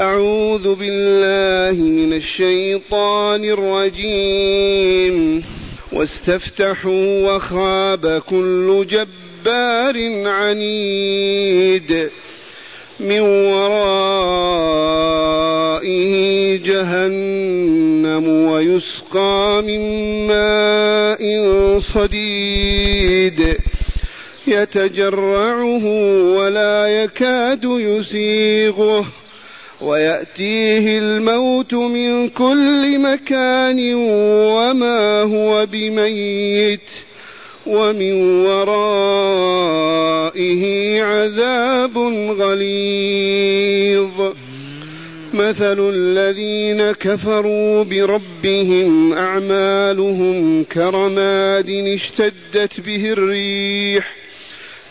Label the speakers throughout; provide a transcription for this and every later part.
Speaker 1: أعوذ بالله من الشيطان الرجيم. واستفتحوا وخاب كل جبار عنيد. من ورائه جهنم ويسقى من ماء صديد. يتجرعه ولا يكاد يسيغه. ويأتيه الموت من كل مكان وما هو بميت ومن ورائه عذاب غليظ. مثل الذين كفروا بربهم أعمالهم كرماد اشتدت به الريح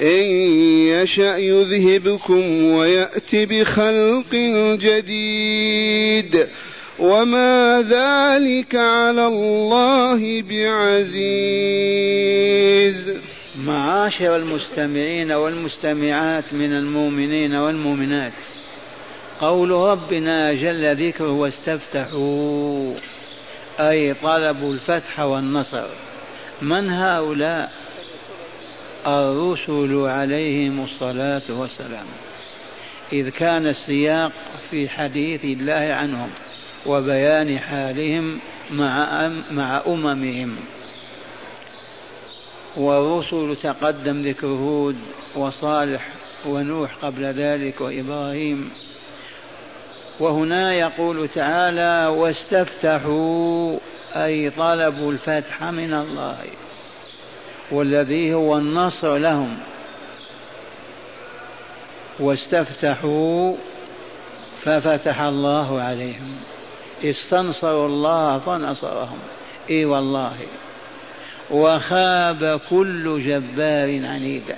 Speaker 1: إن يشأ يذهبكم ويأت بخلق جديد. وما ذلك على الله بعزيز.
Speaker 2: معاشر المستمعين والمستمعات من المؤمنين والمؤمنات قول ربنا جل ذكره واستفتحوا أي طلبوا الفتح والنصر. من هؤلاء؟ الرسل عليهم الصلاة والسلام. إذ كان السياق في حديث الله عنهم وبيان حالهم مع أممهم. والرسل تقدم ذكر هود وصالح ونوح قبل ذلك وإبراهيم. وهنا يقول تعالى واستفتحوا أي طلبوا الفتح من الله. والذي هو النصر لهم. واستفتحوا ففتح الله عليهم. استنصروا الله فنصرهم. إي والله. وخاب كل جبار عنيد.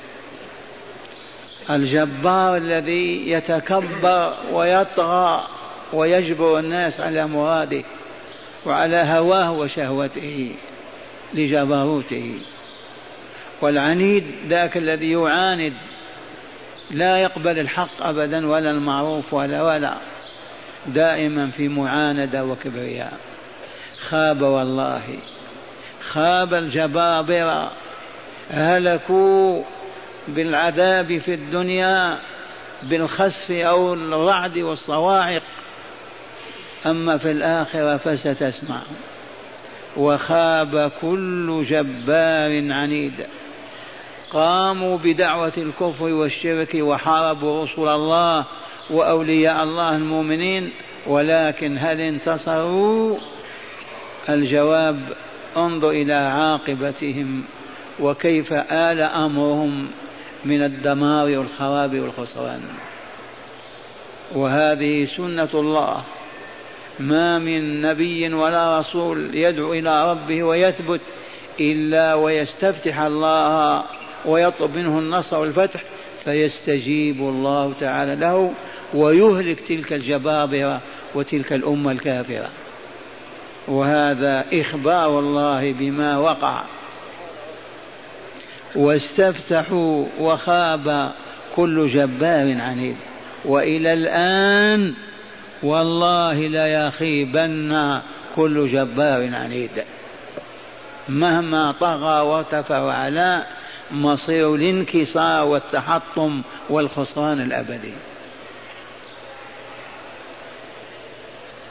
Speaker 2: الجبار الذي يتكبر ويطغى ويجبر الناس على مراده وعلى هواه وشهوته لجبروته. والعنيد ذاك الذي يعاند. لا يقبل الحق ابدا ولا المعروف ولا ولا. دائما في معاندة وكبرياء. خاب والله. خاب الجبابرة. هلكوا بالعذاب في الدنيا بالخسف أو الرعد والصواعق. أما في الآخرة فستسمع. وخاب كل جبار عنيد. قاموا بدعوة الكفر والشرك وحاربوا رسل الله وأولياء الله المؤمنين ولكن هل انتصروا؟ الجواب انظر إلى عاقبتهم وكيف آل أمرهم من الدمار والخراب والخسران. وهذه سنة الله. ما من نبي ولا رسول يدعو إلى ربه ويثبت إلا ويستفتح الله ويطلب منه النصر والفتح فيستجيب الله تعالى له ويهلك تلك الجبابرة وتلك الأمة الكافرة. وهذا إخبار الله بما وقع. واستفتحوا وخاب كل جبار عنيد. وإلى الآن والله ليخيبن كل جبار عنيد. مهما طغى وارتفع وعلا مصير الانكسار والتحطم والخسران الأبدي.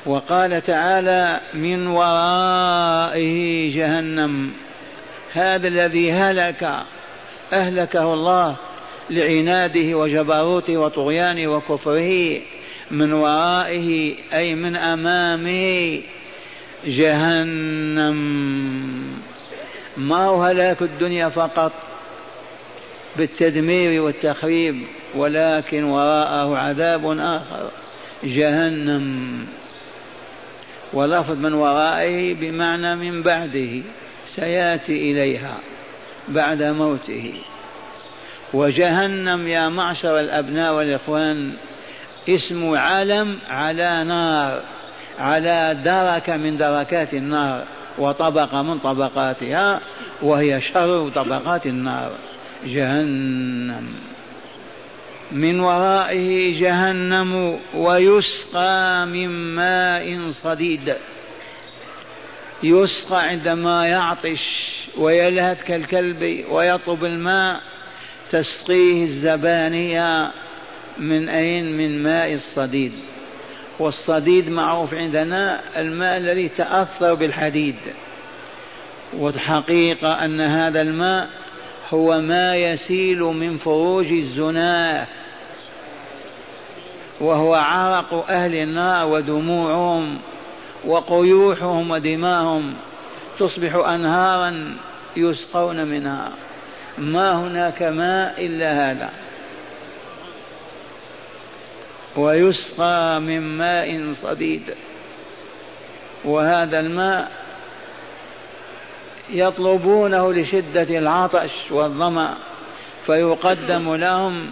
Speaker 2: وقال تعالى من ورائه جهنم هذا الذي هلك أهلكه الله لعناده وجبروته وطغيانه وكفره من ورائه أي من أمامه جهنم. ما هو هلاك الدنيا فقط؟ بالتدمير والتخريب ولكن وراءه عذاب آخر جهنم. ولفظ من ورائه بمعنى من بعده سيأتي إليها بعد موته. وجهنم يا معشر الأبناء والإخوان اسم علم على نار على دركة من دركات النار وطبقة من طبقاتها وهي شر طبقات النار. جهنم. من ورائه جهنم ويسقى من ماء صديد. يسقى عندما يعطش ويلهث كالكلب ويطلب الماء تسقيه الزبانية من أين؟ من ماء الصديد. والصديد معروف عندنا الماء الذي تأثر بالحديد. والحقيقة أن هذا الماء هو ما يسيل من فروج الزناه وهو عرق أهل النار ودموعهم وقيوحهم ودماهم تصبح أنهارا يسقون منها. ما هناك ماء إلا هذا. ويسقى من ماء صديد. وهذا الماء يطلبونه لشدة العطش والظمأ فيقدم لهم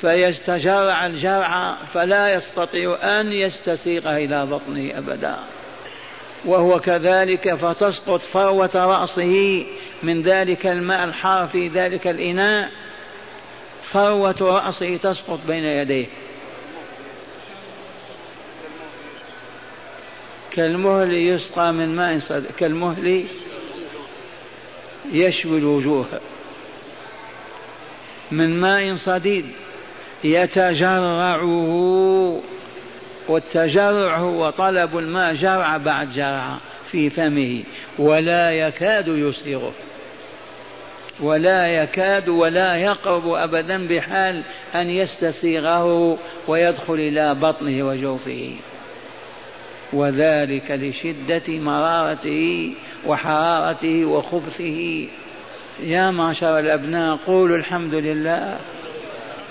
Speaker 2: فيستجرع الجرع فلا يستطيع أن يستسيغه إلى بطنه أبدا. وهو كذلك فتسقط فروة رأسه من ذلك الماء الحار في ذلك الإناء فروة رأسه تسقط بين يديه. كالمهل يسقى من ماء صدق كالمهل يشوي الوجوه من ماء صديد يتجرعه والتجرع هو طلب الماء جرع بعد جرع في فمه ولا يكاد يسيغه ولا يكاد ولا يقرب ابدا بحال أن يستسيغه ويدخل إلى بطنه وجوفه. وذلك لشدة مرارته وحرارته وخبثه. يا معشر الأبناء قولوا الحمد لله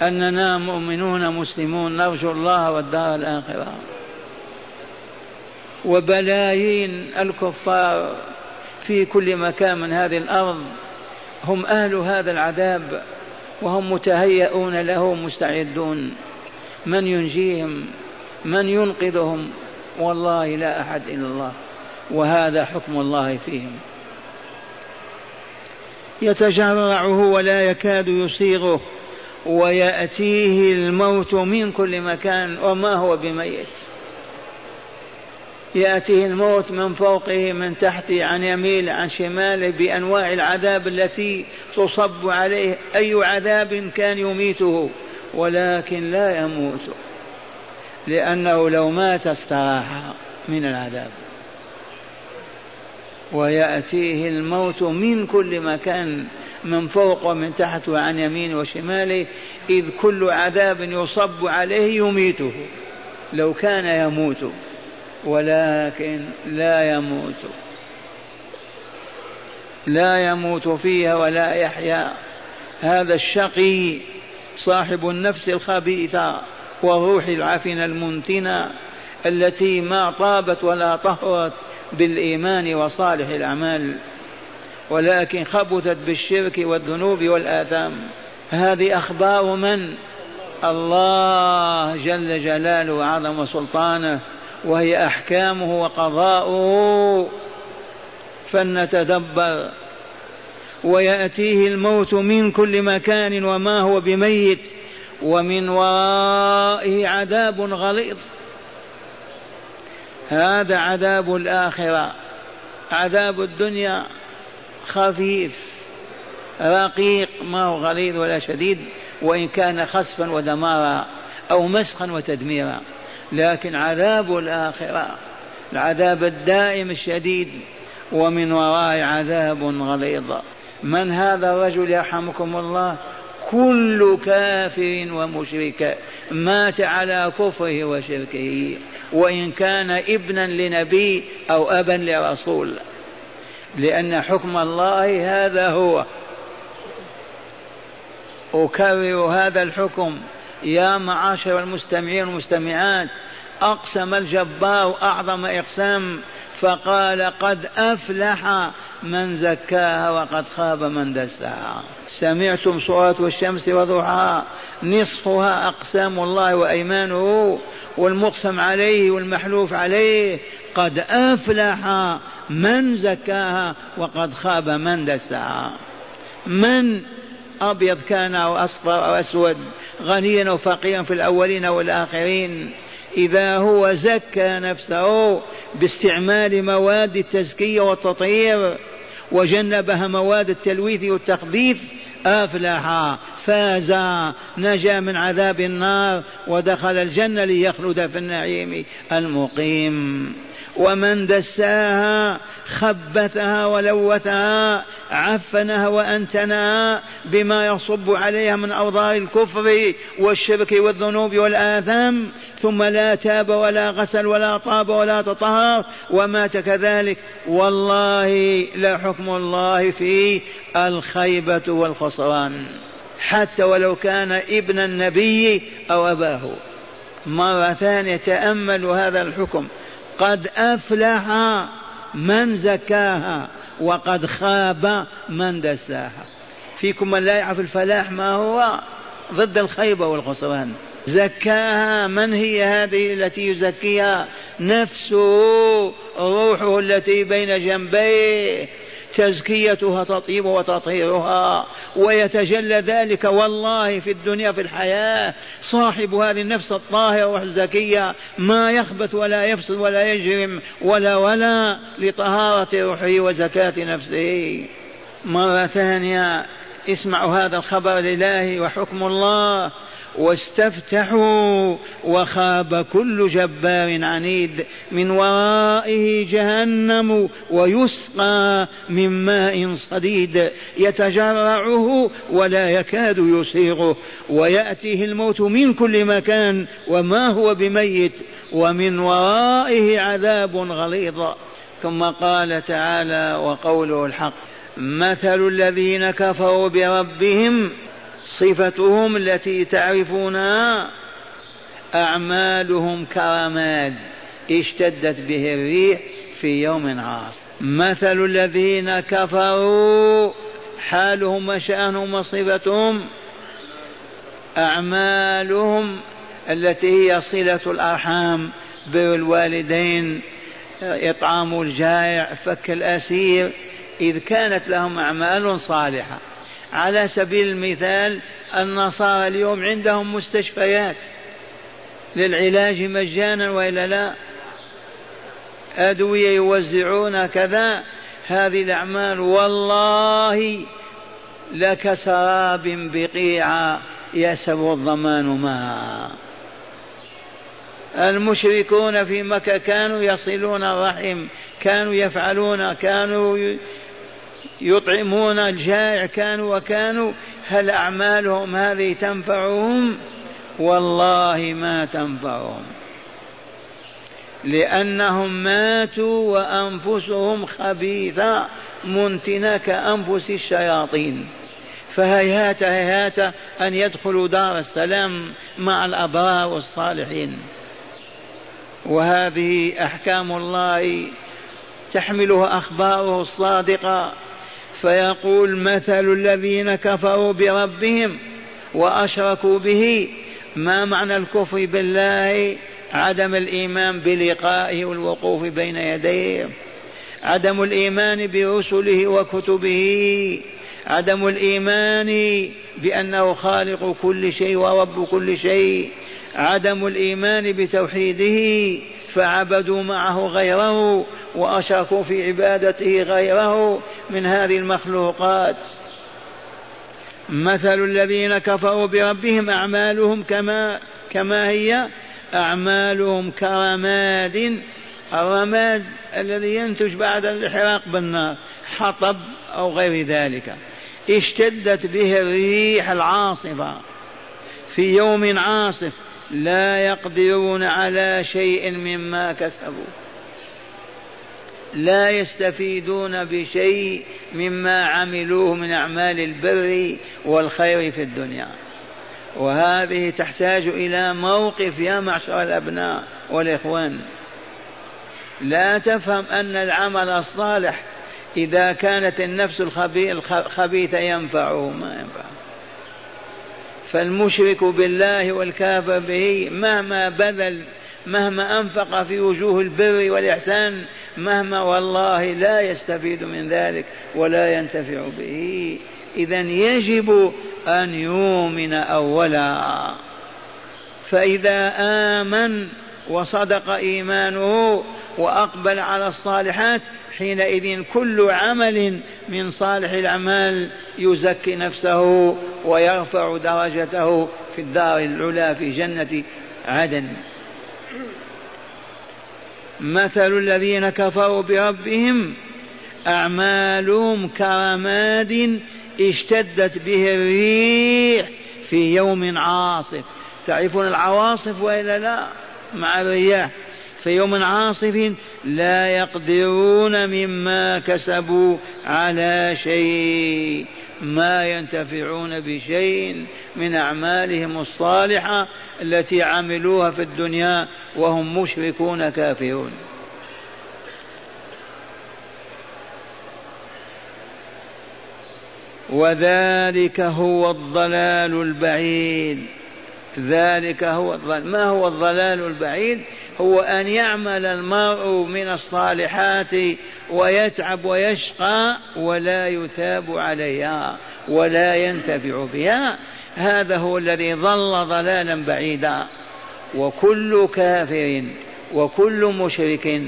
Speaker 2: أننا مؤمنون مسلمون نرجو الله والدار الآخرة. وبلايين الكفار في كل مكان من هذه الأرض هم أهل هذا العذاب وهم متهيئون له مستعدون. من ينجيهم من ينقذهم والله لا أحد إلا الله. وهذا حكم الله فيهم. يتجرعه ولا يكاد يصيغه ويأتيه الموت من كل مكان وما هو بميت. يأتيه الموت من فوقه من تحته عن يمينه عن شماله بأنواع العذاب التي تصب عليه أي عذاب كان يميته ولكن لا يموت لأنه لو مات استراح من العذاب. ويأتيه الموت من كل مكان من فوق ومن تحت وعن يمين وشماله إذ كل عذاب يصب عليه يميته. لو كان يموت ولكن لا يموت. لا يموت فيها ولا يحيا. هذا الشقي صاحب النفس الخبيثة والروح العفنة المنتنة التي ما طابت ولا طهرت بالإيمان وصالح الأعمال ولكن خبثت بالشرك والذنوب والآثام. هذه أخبار من؟ الله جل جلاله وعظم سلطانه وهي أحكامه وقضاؤه. فلنتدبر. ويأتيه الموت من كل مكان وما هو بميت ومن ورائه عذاب غليظ. هذا عذاب الآخرة. عذاب الدنيا خفيف رقيق ما هو غليظ ولا شديد وإن كان خسفا ودمارا أو مسخا وتدميرا. لكن عذاب الآخرة العذاب الدائم الشديد ومن وراء عذاب غليظ. من هذا الرجل يرحمكم الله؟ كل كافر ومشرك مات على كفره وشركه وإن كان ابنا لنبي أو أبا لرسول. لأن حكم الله هذا هو. أكرر هذا الحكم. يا معاشر المستمعين والمستمعات أقسم الجبار أعظم إقسام فقال قد أفلح من زكاها وقد خاب من دساها. سمعتم صورة الشمس وضحاها. نصفها أقسام الله وأيمانه والمقسم عليه والمحلوف عليه. قد أفلح من زكاها وقد خاب من دساها. من أبيض كان أو أصفر أو أسود غنيا أو فقيرا في الأولين والآخرين. إذا هو زكى نفسه باستعمال مواد التزكية والتطهير وجنبها مواد التلويث والتخبيث أفلح فاز نجا من عذاب النار ودخل الجنة ليخلد في النعيم المقيم. ومن دساها خبثها ولوثها عفنها وأنتنها بما يصب عليها من أوضار الكفر والشرك والذنوب والآثام ثم لا تاب ولا غسل ولا طاب ولا تطهر ومات كذلك. والله لا حكم الله في الخيبة والخسران. حتى ولو كان ابن النبي أو أباه. مرة ثانية تأملوا هذا الحكم. قد أفلح من زكاها وقد خاب من دساها. فيكم من لا يعرف الفلاح ما هو؟ ضد الخيبة والخسران. زكاها من هي هذه التي يزكيها؟ نفسه روحه التي بين جنبيه. تزكيتها تطيب وتطهيرها ويتجلى ذلك والله في الدنيا في الحياة. صاحب هذه النفس الطاهرة والزكية ما يخبث ولا يفسد ولا يجرم ولا ولا لطهارة روحه وزكاة نفسه. مرة ثانية اسمعوا هذا الخبر لله وحكم الله واستفتحوا وخاب كل جبار عنيد من ورائه جهنم ويسقى من ماء صديد يتجرعه ولا يكاد يسيغه ويأتيه الموت من كل مكان وما هو بميت ومن ورائه عذاب غليظ. ثم قال تعالى وقوله الحق مثل الذين كفروا بربهم صفتهم التي تعرفونها أعمالهم كرماد اشتدت به الريح في يوم عاصف. مثل الذين كفروا حالهم وشأنهم وصفتهم أعمالهم التي هي صلة الأرحام بر الوالدين إطعام الجائع فك الأسير. إذ كانت لهم أعمال صالحة. على سبيل المثال النصارى اليوم عندهم مستشفيات. للعلاج مجانا وإلا لا؟ أدوية يوزعون كذا. هذه الأعمال والله لكسراب بقيعه يسب الضمان معها المشركون في مكة كانوا يصلون الرحم كانوا يفعلون كانوا يطعمون الجائع كانوا وكانوا هل أعمالهم هذه تنفعهم؟ والله ما تنفعهم. لأنهم ماتوا وأنفسهم خبيثة منتنة كأنفس الشياطين. فهيهات هيهات أن يدخلوا دار السلام مع الأبرار والصالحين. وهذه أحكام الله تحملها أخباره الصادقة. فيقول مثل الذين كفروا بربهم وأشركوا به ما معنى الكفر بالله؟ عدم الإيمان بلقائه والوقوف بين يديه عدم الإيمان برسله وكتبه عدم الإيمان بأنه خالق كل شيء ورب كل شيء عدم الإيمان بتوحيده فعبدوا معه غيره وأشركوا في عبادته غيره من هذه المخلوقات. مثل الذين كفروا بربهم أعمالهم كما كما هي أعمالهم كرماد. الرماد الذي ينتج بعد الاحراق بالنار حطب أو غير ذلك. اشتدت به الريح العاصفة في يوم عاصف. لا يقدرون على شيء مما كسبوا. لا يستفيدون بشيء مما عملوه من أعمال البر والخير في الدنيا. وهذه تحتاج إلى موقف يا معشر الأبناء والإخوان. لا تفهم أن العمل الصالح إذا كانت النفس الخبيثة ينفعه ما ينفعه. فالمشرك بالله والكافر به مهما بذل مهما أنفق في وجوه البر والإحسان مهما والله لا يستفيد من ذلك ولا ينتفع به. إذا يجب أن يؤمن أولا. فإذا آمن وصدق إيمانه وأقبل على الصالحات حينئذ كل عمل من صالح الأعمال يزكي نفسه ويرفع درجته في الدار العلى في جنة عدن. مثل الذين كفروا بربهم أعمالهم كرماد اشتدت به الريح في يوم عاصف. تعرفون العواصف وإلا لا؟ مع الرياح. في يوم عاصف لا يقدرون مما كسبوا على شيء. ما ينتفعون بشيء من أعمالهم الصالحة التي عملوها في الدنيا وهم مشركون كافرون. وذلك هو الضلال البعيد. ذلك هو الضلال. ما هو الضلال البعيد؟ هو أن يعمل المرء من الصالحات ويتعب ويشقى ولا يثاب عليها ولا ينتفع بها. هذا هو الذي ضل ضلالا بعيدا. وكل كافر وكل مشرك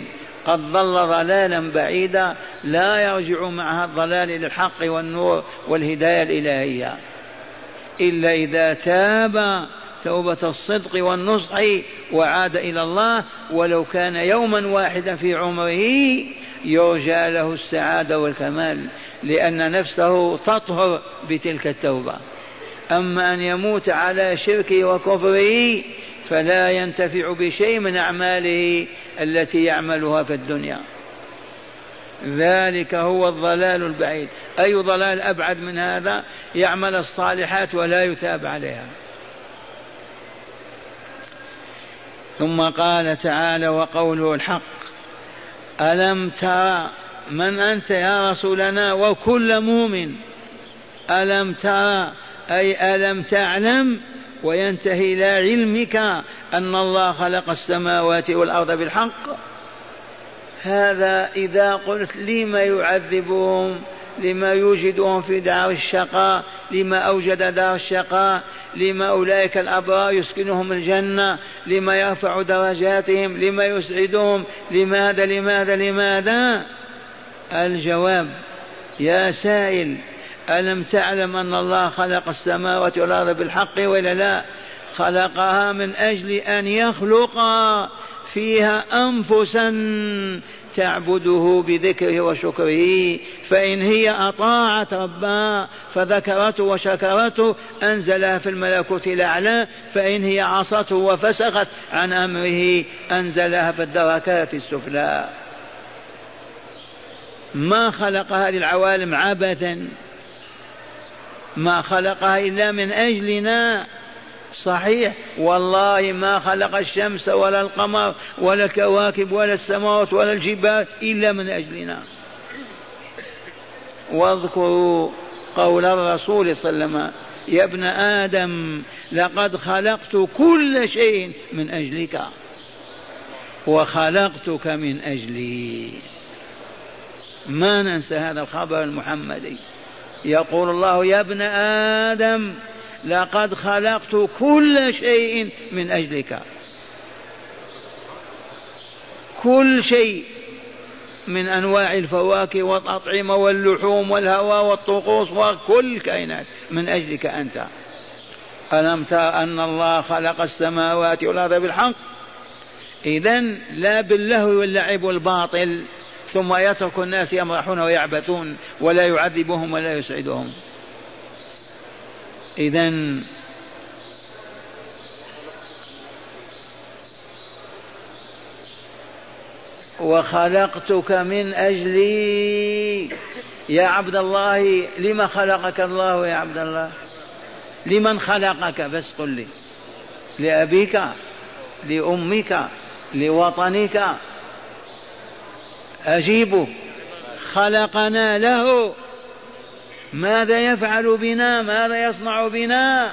Speaker 2: قد ضل ضلالا بعيدا لا يرجع مع الضلال إلى الحق والنور والهداية الإلهية إلا إذا تاب توبة الصدق والنصح وعاد إلى الله ولو كان يوما واحدا في عمره يرجى له السعادة والكمال لأن نفسه تطهر بتلك التوبة. أما أن يموت على شركه وكفره فلا ينتفع بشيء من أعماله التي يعملها في الدنيا. ذلك هو الضلال البعيد. أي ضلال أبعد من هذا؟ يعمل الصالحات ولا يثاب عليها. ثم قال تعالى وقوله الحق. ألم ترى من أنت يا رسولنا وكل مؤمن؟ ألم ترى أي ألم تعلم وينتهي إلى علمك أن الله خلق السماوات والأرض بالحق؟ هذا إذا قلت لم يعذبهم؟ لما يوجدهم في دار الشقاء لما أوجد دار الشقاء لما أولئك الأبرار يسكنهم الجنة لما يرفع درجاتهم لما يسعدهم لماذا لماذا لماذا؟ الجواب يا سائل ألم تعلم أن الله خلق السماوات والأرض بالحق ولا لا؟ خلقها من أجل أن يخلق فيها أنفسا تعبده بذكره وشكره فإن هي أطاعت ربها فذكرته وشكرته أنزلها في الملكوت الأعلى فإن هي عصته وفسخت عن أمره أنزلها في الدركات السفلى. ما خلق هذه العوالم عبثا ما خلقها إلا من أجلنا. صحيح. والله ما خلق الشمس ولا القمر ولا الكواكب ولا السماوات ولا الجبال إلا من أجلنا. واذكروا قول الرسول صلى الله عليه وسلم يا ابن آدم لقد خلقت كل شيء من أجلك وخلقتك من أجلي. ما ننسى هذا الخبر المحمدي. يقول الله يا ابن آدم لقد خلقت كل شيء من أجلك. كل شيء من أنواع الفواكه والأطعمة واللحوم والهواء والطقوس وكل الكائنات من أجلك أنت. ألم تر أن الله خلق السماوات والأرض بالحق؟ إذا لا باللهو واللعب والباطل ثم يترك الناس يمرحون ويعبثون ولا يعذبهم ولا يسعدهم. إذا وخلقتك من أجلي يا عبد الله لما خلقك الله يا عبد الله؟ لمن خلقك؟ بس قل لي. لأبيك لأمك لوطنك. أجيبه. خلقنا له. ماذا يفعل بنا؟ ماذا يصنع بنا؟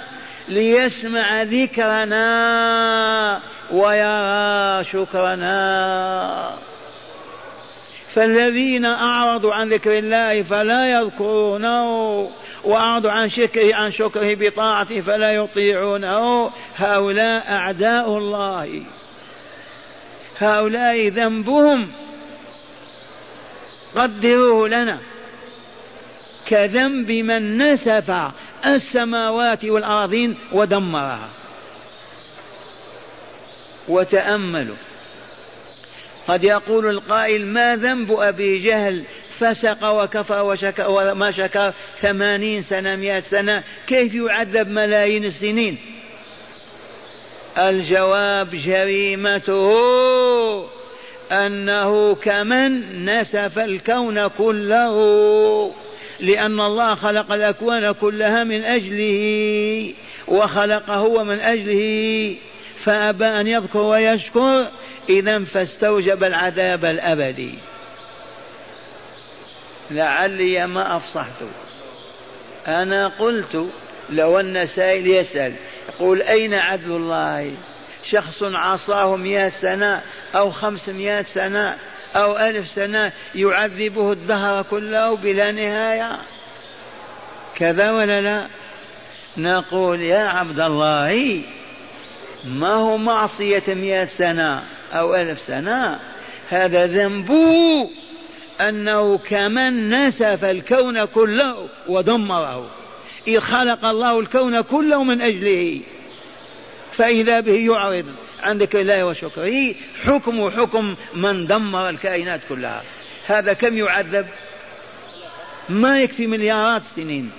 Speaker 2: ليسمع ذكرنا ويرى شكرنا. فالذين أعرضوا عن ذكر الله فلا يذكرونه وأعرضوا عن شكره عن شكره بطاعته فلا يطيعونه. هؤلاء أعداء الله. هؤلاء ذنبهم. قدروه لنا. كذنب من نسف السماوات والأراضين ودمرها. وتأملوا. قد يقول القائل ما ذنب أبي جهل فسق وكفر وشكر وما شكر ثمانين سنة مئة سنة كيف يعذب ملايين السنين؟ الجواب جريمته أنه كمن نسف الكون كله. لأن الله خلق الأكوان كلها من أجله وخلق هو من أجله فأبى أن يذكر ويشكر إذا فاستوجب العذاب الأبدي. لعلي ما أفصحت. أنا قلت لو أن سائل يسأل يقول أين عدل الله؟ شخص عصاه مئة سنة أو خمسمائة سنة أو ألف سنة يعذبه الدهر كله بلا نهاية. كذا ولا لا؟ نقول يا عبد الله ما هو معصية مئة سنة أو ألف سنة؟ هذا ذنبه أنه كمن نسف الكون كله ودمره. إذ خلق الله الكون كله من أجله فإذا به يعرض. عن ذكر الله وشكره حكم حكم من دمر الكائنات كلها. هذا كم يعذب؟ ما يكفي مليارات السنين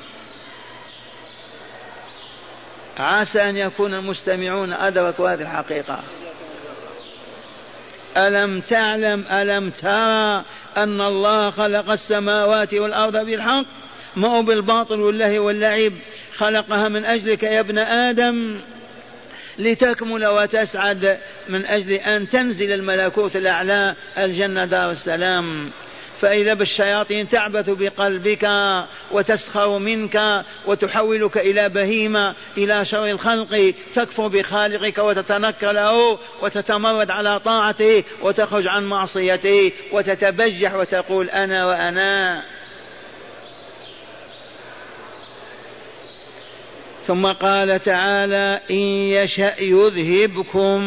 Speaker 2: عسى أن يكون المستمعون أدركوا هذه الحقيقة. ألم تعلم ألم ترى أن الله خلق السماوات والأرض بالحق؟ ما هو بالباطل والله واللعب. خلقها من أجلك يا ابن آدم. لتكمل وتسعد من أجل أن تنزل الملكوت الأعلى الجنة دار السلام. فإذا بالشياطين تعبث بقلبك وتسخر منك وتحولك إلى بهيمة إلى شر الخلق. تكفر بخالقك وتتنكر له وتتمرد على طاعته وتخرج عن معصيته وتتبجح وتقول أنا وأنا. ثم قال تعالى إن يشأ يذهبكم.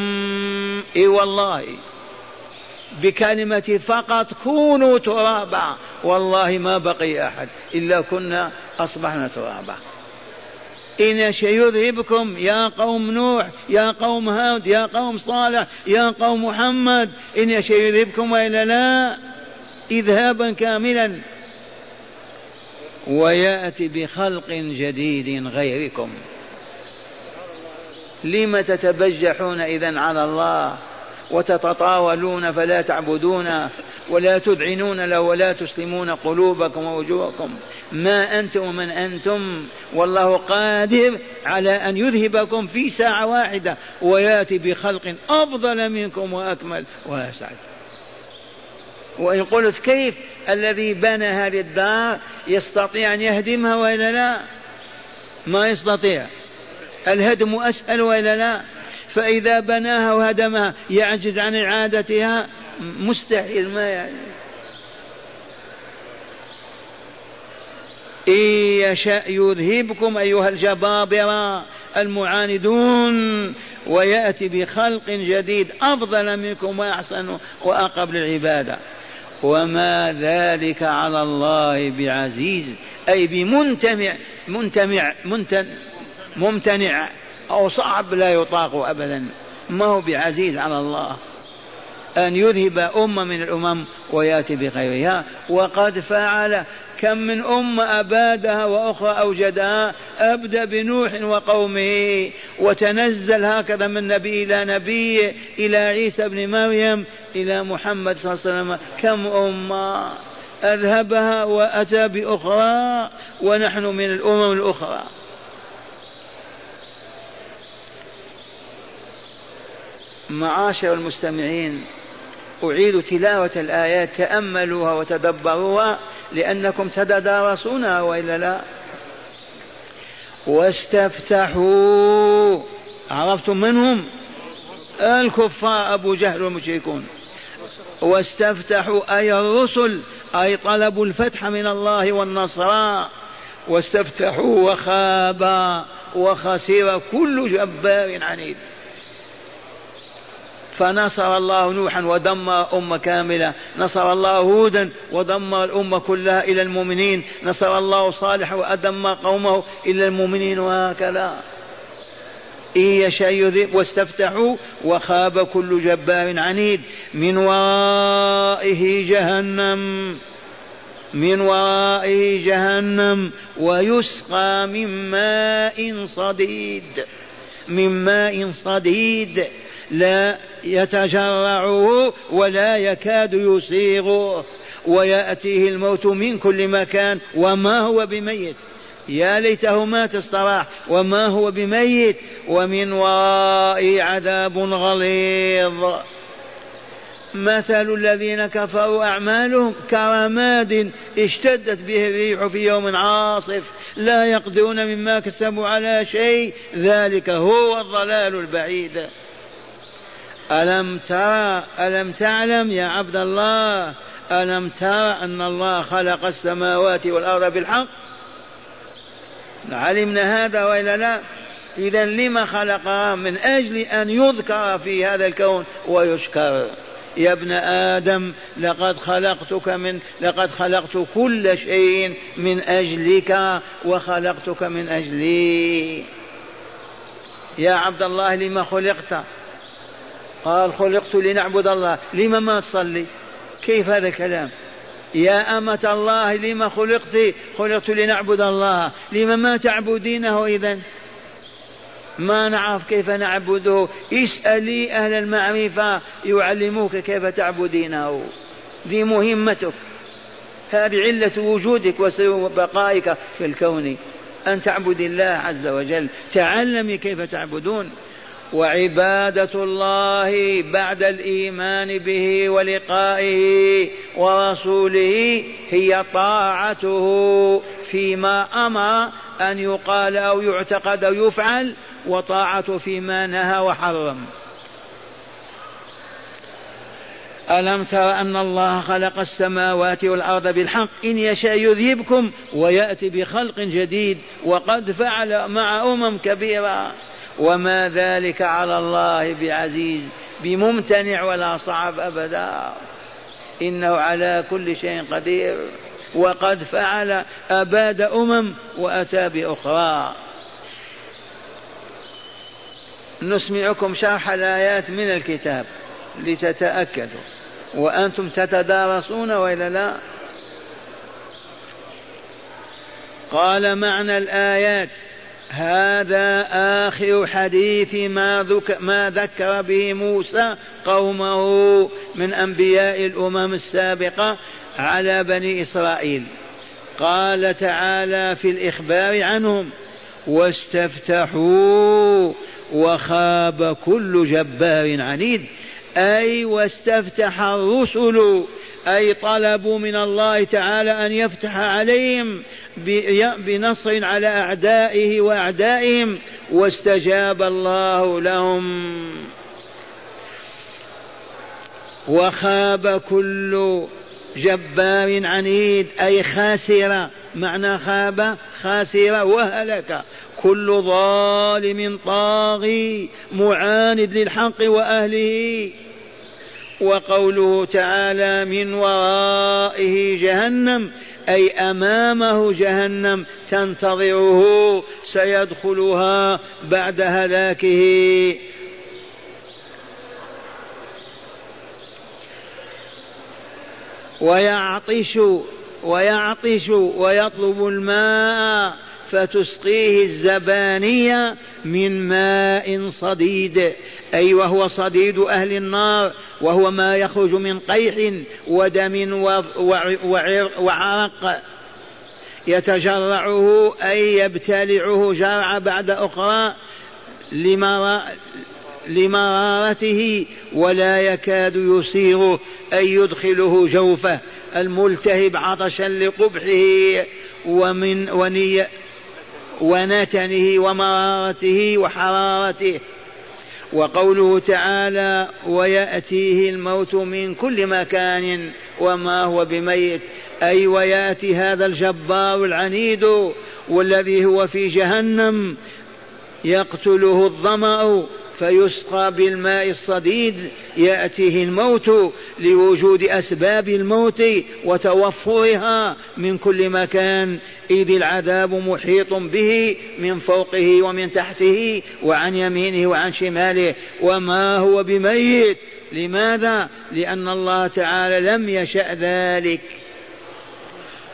Speaker 2: إي والله بكلمة فقط كونوا ترابا. والله ما بقي أحد إلا كنا أصبحنا ترابا. إن يشأ يذهبكم يا قوم نوح يا قوم هود يا قوم صالح يا قوم محمد إن يشأ يذهبكم وإلا لا إذهابا كاملا. ويأتي بخلق جديد غيركم. لم تتبجحون اذا على الله وتتطاولون فلا تعبدون ولا تذعنون له ولا تسلمون قلوبكم ووجوهكم. ما أنتم ومن أنتم والله قادر على أن يذهبكم في ساعة واحدة ويأتي بخلق أفضل منكم وأكمل. وأسعد. وإن قلت كيف؟ الذي بنى هذه الدار يستطيع أن يهدمها وإلا لا؟ ما يستطيع. الهدم أسهل وإلا لا؟ فإذا بناها وهدمها يعجز عن إعادتها؟ مستحيل ما يعني. إن يشاء يذهبكم أيها الجبابرة المعاندون ويأتي بخلق جديد أفضل منكم وأحسن وأقرب للعبادة. وما ذلك على الله بعزيز. أي بمنتمع منتمع ممتنع. أو صعب لا يطاق أبدا. ما هو بعزيز على الله؟ أن يذهب أمة من الأمم ويأتي بغيرها. وقد فعل. كم من أمة أبادها وأخرى أوجدها. أبدأ بنوح وقومه. وتنزل هكذا من نبي إلى نبي إلى عيسى بن مريم. إلى محمد صلى الله عليه وسلم كم أمة؟ أذهبها وأتى بأخرى ونحن من الأمم الأخرى. معاشر المستمعين أعيد تلاوة الآيات تأملوها وتدبروها لأنكم تتدارسونها وإلا لا؟ واستفتحوا. عرفتم من هم؟ الكفار أبو جهل والمشركون. واستفتحوا أي الرسل أي طلبوا الفتح من الله والنصر. واستفتحوا وخاب وخسر كل جبار عنيد. فنصر الله نوحا ودمر أمة كاملة. نصر الله هودا ودمر الأمة كلها إلى المؤمنين. نصر الله صالحا ودمر قومه إلى المؤمنين وهكذا. إن يشاء يذهب واستفتحوا وخاب كل جبار عنيد. من ورائه جهنم من ورائه جهنم ويسقى من ماء صديد. من ماء صديد. لا يتجرعه ولا يكاد يسيغه. ويأتيه الموت من كل مكان وما هو بميت. يا ليته مات الصراح وما هو بميت ومن ورائه عذاب غليظ. مثل الذين كفروا أعمالهم كرماد اشتدت به الريح في يوم عاصف لا يقدرون مما كسبوا على شيء ذلك هو الضلال البعيد. ألم ترى ألم تعلم يا عبد الله ألم ترى أن الله خلق السماوات والأرض بالحق؟ علمنا هذا وإلا لا؟ إذا لما خلقها من أجل أن يذكر في هذا الكون ويشكر. يا ابن آدم لقد خلقتك من لقد خلقت كل شيء من أجلك وخلقتك من أجلي. يا عبد الله لما خلقت؟ قال خلقت لنعبد الله. لما ما تصلي؟ كيف هذا الكلام؟ يا أمة الله لما خلقت؟ خلقت لنعبد الله. لما ما تعبدينه إذا؟ ما نعرف كيف نعبده. اسألي أهل المعرفة يعلموك كيف تعبدينه. ذي مهمتك. هذه علة وجودك وبقائك في الكون. أن تعبد الله عز وجل. تعلمي كيف تعبدون. وعبادة الله بعد الإيمان به ولقائه ورسوله هي طاعته فيما أمر أن يقال أو يعتقد أو يفعل وطاعته فيما نهى وحرم. ألم تر أن الله خلق السماوات والأرض بالحق؟ إن يشاء يذهبكم ويأتي بخلق جديد وقد فعل مع أمم كبيرة. وما ذلك على الله بعزيز بممتنع ولا صعب أبدا. إنه على كل شيء قدير. وقد فعل أباد أمم وأتى بأخرى. نسمعكم شرح الآيات من الكتاب لتتأكدوا. وأنتم تتدارسون وإلا لا؟ قال معنى الآيات. هذا آخر حديث ما, ذك ما ذكر به موسى قومه من أنبياء الأمم السابقة على بني إسرائيل. قال تعالى في الإخبار عنهم واستفتحوا وخاب كل جبار عنيد. أي واستفتح الرسل أي طلبوا من الله تعالى أن يفتح عليهم بنصر على أعدائه وأعدائهم واستجاب الله لهم. وخاب كل جبار عنيد أي خاسر معنى خاب؟ خاسر وهلك. كل ظالم طاغي معاند للحق وأهله. وقوله تعالى من ورائه جهنم أي أمامه جهنم تنتظره سيدخلها بعد هلاكه. ويعطش ويعطش ويطلب الماء. فتسقيه الزبانية من ماء صديد. أي وهو صديد أهل النار وهو ما يخرج من قيح ودم وعرق. يتجرعه أي يبتلعه جرعة بعد أخرى لما لمرارته ولا يكاد يسيغه أي يدخله جوفه الملتهب عطشا لقبحه. ومن ونية ونتنه ومرارته وحرارته. وقوله تعالى ويأتيه الموت من كل مكان وما هو بميت أي ويأتي هذا الجبار العنيد والذي هو في جهنم يقتله الظمأ فيسقى بالماء الصديد يأتيه الموت لوجود أسباب الموت وتوفرها من كل مكان. إذ العذاب محيط به من فوقه ومن تحته وعن يمينه وعن شماله. وما هو بميت؟ لماذا؟ لأن الله تعالى لم يشأ ذلك.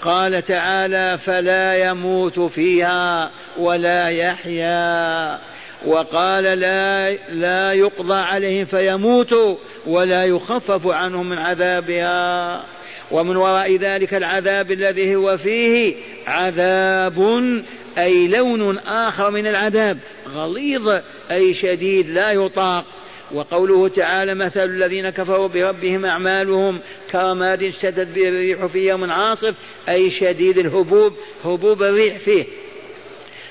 Speaker 2: قال تعالى فلا يموت فيها ولا يحيا. وقال لا لا يقضى عليهم فيموتوا ولا يخفف عنهم من عذابها. ومن وراء ذلك العذاب الذي هو فيه عذاب أي لون آخر من العذاب غليظ أي شديد لا يطاق. وقوله تعالى مثل الذين كفروا بربهم أعمالهم كرماد اشتدت به الريح في يوم عاصف. أي شديد الهبوب هبوب الريح فيه.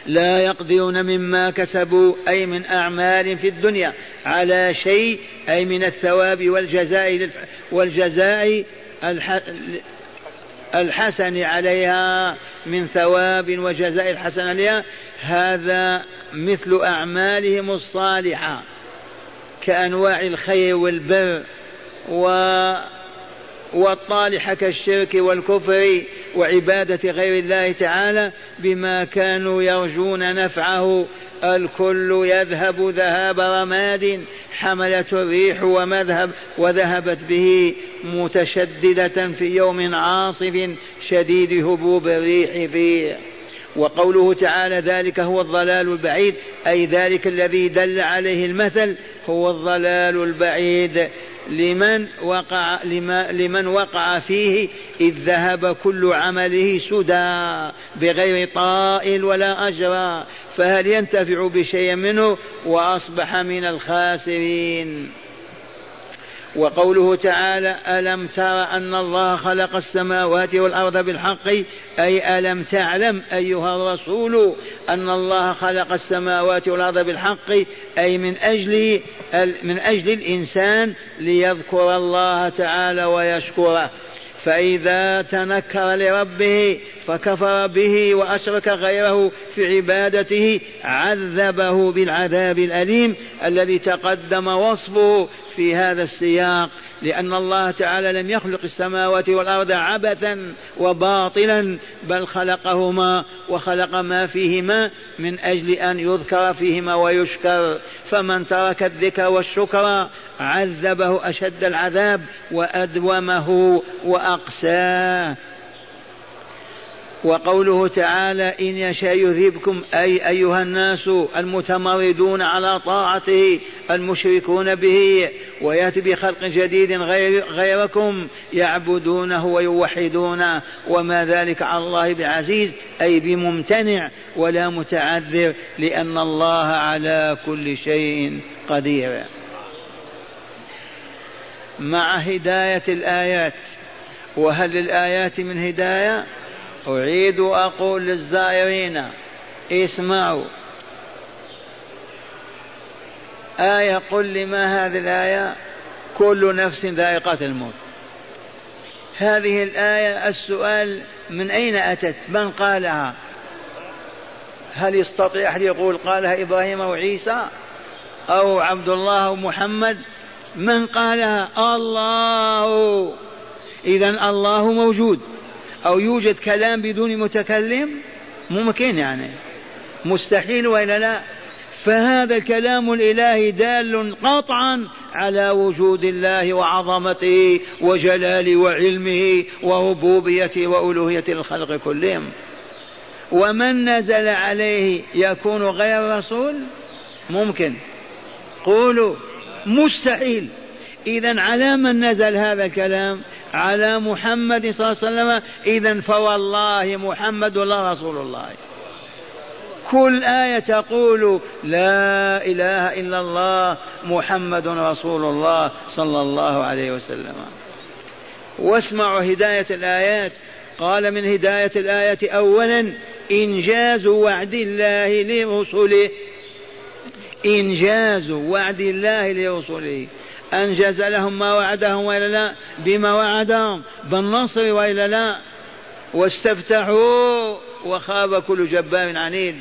Speaker 2: لا يقدرون مما كسبوا أي من أعمال في الدنيا على شيء أي من الثواب والجزاء والجزاء الحسن عليها من ثواب وجزاء الحسن عليها. هذا مثل أعمالهم الصالحة كأنواع الخير والبر و والطالحة كالشرك والكفر وعبادة غير الله تعالى بما كانوا يرجون نفعه. الكل يذهب ذهاب رماد حملته الريح ومذهب وذهبت به متشددة في يوم عاصف شديد هبوب الريح فيه. وقوله تعالى ذلك هو الضلال البعيد أي ذلك الذي دل عليه المثل هو الضلال البعيد. لمن وقع لمن وقع فيه إذ ذهب كل عمله سدى بغير طائل ولا أجر فهل ينتفع بشيء منه؟ وأصبح من الخاسرين. وقوله تعالى ألم تر أن الله خلق السماوات والأرض بالحق؟ أي ألم تعلم أيها الرسول أن الله خلق السماوات والأرض بالحق؟ أي من أجل من أجل الإنسان ليذكر الله تعالى ويشكره. فإذا تنكر لربه فكفر به وأشرك غيره في عبادته عذبه بالعذاب الأليم الذي تقدم وصفه في هذا السياق لأن الله تعالى لم يخلق السماوات والأرض عبثا وباطلا بل خلقهما وخلق ما فيهما من أجل أن يذكر فيهما ويشكر. فمن ترك الذكر والشكر عذبه أشد العذاب وأدومه وأقساه وقوله تعالى إن يشاء يذهبكم أي أيها الناس المتمردون على طاعته المشركون به ويأتي بخلق جديد غير غيركم يعبدونه ويوحدونه. وما ذلك على الله بعزيز أي بممتنع ولا متعذر لأن الله على كل شيء قدير. مع هداية الآيات وهل للآيات من هداية؟ أعيد وأقول للزائرين اسمعوا. آية قل لي ما هذه الآية؟ كل نفس ذائقة الموت. هذه الآية السؤال من أين أتت؟ من قالها؟ هل يستطيع أحد يقول قالها إبراهيم أو عيسى أو عبد الله أو محمد؟ من قالها؟ الله! إذا الله موجود. أو يوجد كلام بدون متكلم؟ ممكن يعني. مستحيل وإلا لا. فهذا الكلام الإلهي دال قطعا على وجود الله وعظمته وجلال وعلمه وربوبيته وألوهية الخلق كلهم. ومن نزل عليه يكون غير رسول؟ ممكن. قولوا. مستحيل. إذا على من نزل هذا الكلام؟ على محمد صلى الله عليه وسلم إذا فوالله محمد الله رسول الله. كل آية تقول لا إله إلا الله محمد رسول الله صلى الله عليه وسلم. واسمعوا هداية الآيات. قال من هداية الآية أولا إنجاز وعد الله لرسله. إنجاز وعد الله لرسله. أنجز لهم ما وعدهم وإلا لا؟ بما وعدهم. بالنصر وإلا لا؟ واستفتحوا وخاب كل جبار عنيد.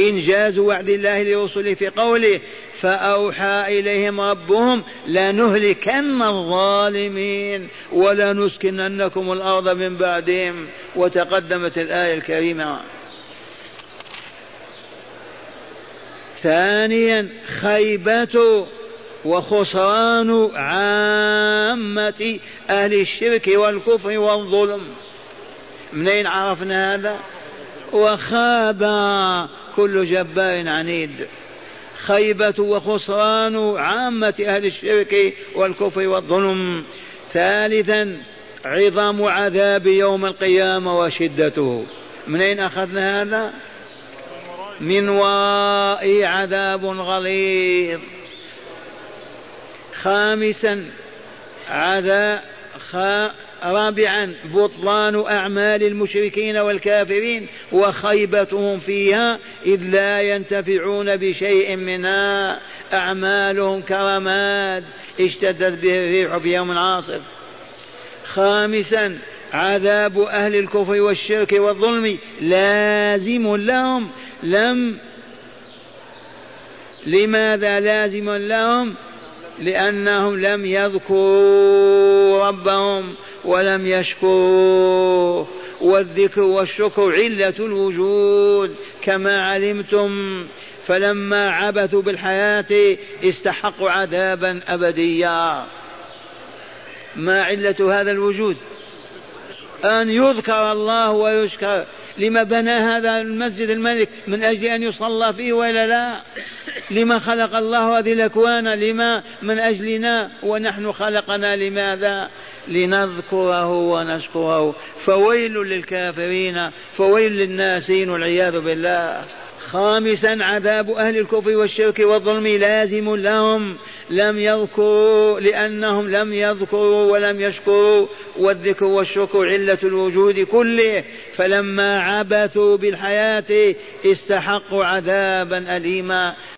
Speaker 2: إنجاز وعد الله لرسله في قوله فأوحى إليهم ربهم لنهلكن الظالمين ولنسكننكم الأرض من بعدهم. وتقدمت الآية الكريمة. ثانيا خيبة وخسران عامة أهل الشرك والكفر والظلم. منين عرفنا هذا؟ وخاب كل جبار عنيد. خيبة وخسران عامة أهل الشرك والكفر والظلم. ثالثا عظم عذاب يوم القيامة وشدته. منين أخذنا هذا؟ من وراء عذاب غليظ. خامسا عذاب رابعا بطلان أعمال المشركين والكافرين وخيبتهم فيها إذ لا ينتفعون بشيء منها أعمالهم كرماد اشتدت به الريح في يوم عاصف. خامسا عذاب أهل الكفر والشرك والظلم لازم لهم. لم لماذا لازم لهم؟ لأنهم لم يذكروا ربهم ولم يشكروه. والذكر والشكر علة الوجود كما علمتم. فلما عبثوا بالحياة استحقوا عذابا أبديا. ما علة هذا الوجود؟ أن يذكر الله ويشكر. لما بنى هذا المسجد الملك من أجل أن يصلى فيه وإلا لا؟ لما خلق الله هذه الأكوان؟ لما من أجلنا؟ ونحن خلقنا لماذا؟ لنذكره ونشكره. فويل للكافرين فويل للناسين والعياذ بالله. خامسا عذاب أهل الكفر والشرك والظلم لازم لهم. لم يذكروا لأنهم لم يذكروا ولم يشكروا. والذكر والشكر علة الوجود كله. فلما عبثوا بالحياة استحقوا عذابا أليما.